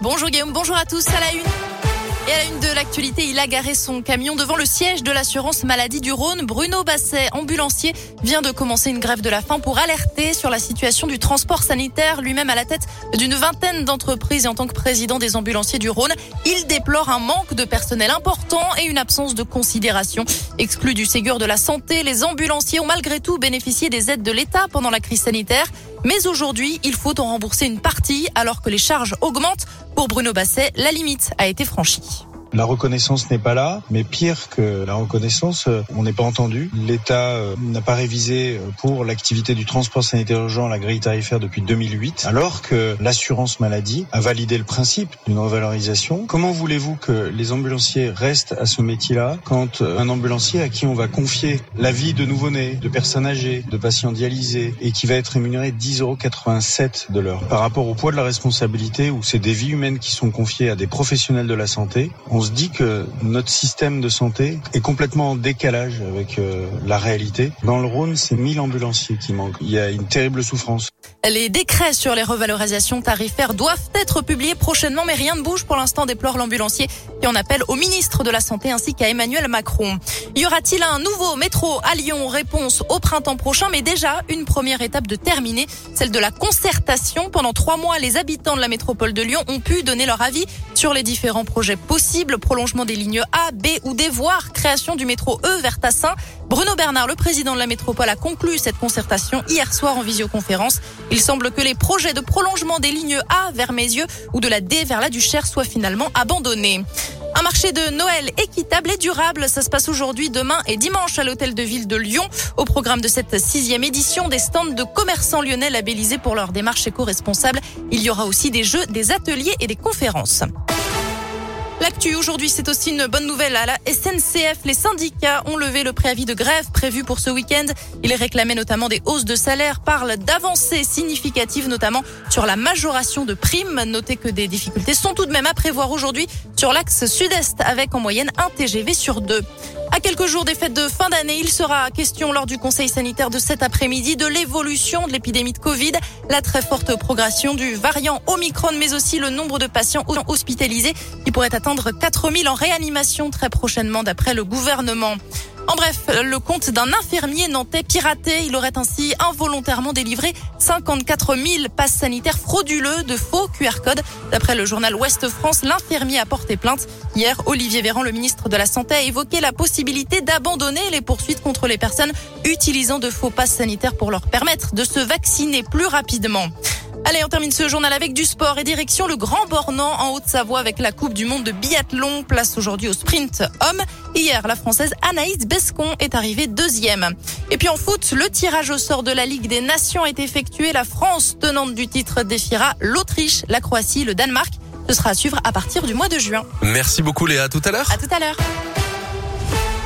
Bonjour Guillaume, bonjour à tous à la une. Et à la une de l'actualité, il a garé son camion devant le siège de l'assurance maladie du Rhône. Bruno Basset, ambulancier, vient de commencer une grève de la faim pour alerter sur la situation du transport sanitaire. Lui-même à la tête d'une vingtaine d'entreprises et en tant que président des ambulanciers du Rhône, il déplore un manque de personnel important et une absence de considération. Exclus du Ségur de la santé, les ambulanciers ont malgré tout bénéficié des aides de l'État pendant la crise sanitaire. Mais aujourd'hui, il faut en rembourser une partie alors que les charges augmentent. Pour Bruno Basset, la limite a été franchie. La reconnaissance n'est pas là, mais pire que la reconnaissance, euh, on n'est pas entendu. L'État euh, n'a pas révisé euh, pour l'activité du transport sanitaire urgent la grille tarifaire depuis 2008, alors que l'assurance maladie a validé le principe d'une revalorisation. Comment voulez-vous que les ambulanciers restent à ce métier-là quand un ambulancier à qui on va confier la vie de nouveau-nés, de personnes âgées, de patients dialysés et qui va être rémunéré 10,87 euros de l'heure? Par rapport au poids de la responsabilité où c'est des vies humaines qui sont confiées à des professionnels de la santé, se dit que notre système de santé est complètement en décalage avec euh, la réalité. Dans le Rhône, c'est 1000 ambulanciers qui manquent. Il y a une terrible souffrance. Les décrets sur les revalorisations tarifaires doivent être publiés prochainement, mais rien ne bouge pour l'instant, déplore l'ambulancier qui en appelle au ministre de la Santé ainsi qu'à Emmanuel Macron. Y aura-t-il un nouveau métro à Lyon? Réponse au printemps prochain, mais déjà une première étape de terminée, celle de la concertation. Pendant trois mois, les habitants de la métropole de Lyon ont pu donner leur avis sur les différents projets possibles le prolongement des lignes A, B ou D, voire création du métro E vers Tassin. Bruno Bernard, le président de la métropole, a conclu cette concertation hier soir en visioconférence. Il semble que les projets de prolongement des lignes A vers Mézieux ou de la D vers la Duchère soient finalement abandonnés. Un marché de Noël équitable et durable, ça se passe aujourd'hui, demain et dimanche à l'hôtel de ville de Lyon. Au programme de cette sixième édition, des stands de commerçants lyonnais labellisés pour leur démarche éco-responsable. Il y aura aussi des jeux, des ateliers et des conférences. Aujourd'hui, c'est aussi une bonne nouvelle à la SNCF. Les syndicats ont levé le préavis de grève prévu pour ce week-end. Ils réclamaient notamment des hausses de salaire, parlent d'avancées significatives, notamment sur la majoration de primes. Notez que des difficultés sont tout de même à prévoir aujourd'hui sur l'axe sud-est avec en moyenne un TGV sur deux. À quelques jours des fêtes de fin d'année, il sera question lors du conseil sanitaire de cet après-midi de l'évolution de l'épidémie de Covid, la très forte progression du variant Omicron, mais aussi le nombre de patients hospitalisés qui pourrait atteindre 4000 en réanimation très prochainement d'après le gouvernement. En bref, le compte d'un infirmier nantais piraté. Il aurait ainsi involontairement délivré 54 000 passes sanitaires frauduleux de faux QR codes. D'après le journal Ouest France, l'infirmier a porté plainte. Hier, Olivier Véran, le ministre de la Santé, a évoqué la possibilité d'abandonner les poursuites contre les personnes utilisant de faux passes sanitaires pour leur permettre de se vacciner plus rapidement. Allez, on termine ce journal avec du sport et direction le Grand Bornand en Haute-Savoie avec la Coupe du Monde de biathlon. Place aujourd'hui au sprint homme. Hier, la Française Anaïs Bescon est arrivée deuxième. Et puis en foot, le tirage au sort de la Ligue des Nations est effectué. La France, tenante du titre, défiera l'Autriche, la Croatie, le Danemark. Ce sera à suivre à partir du mois de juin. Merci beaucoup Léa, à tout à l'heure. À tout à l'heure.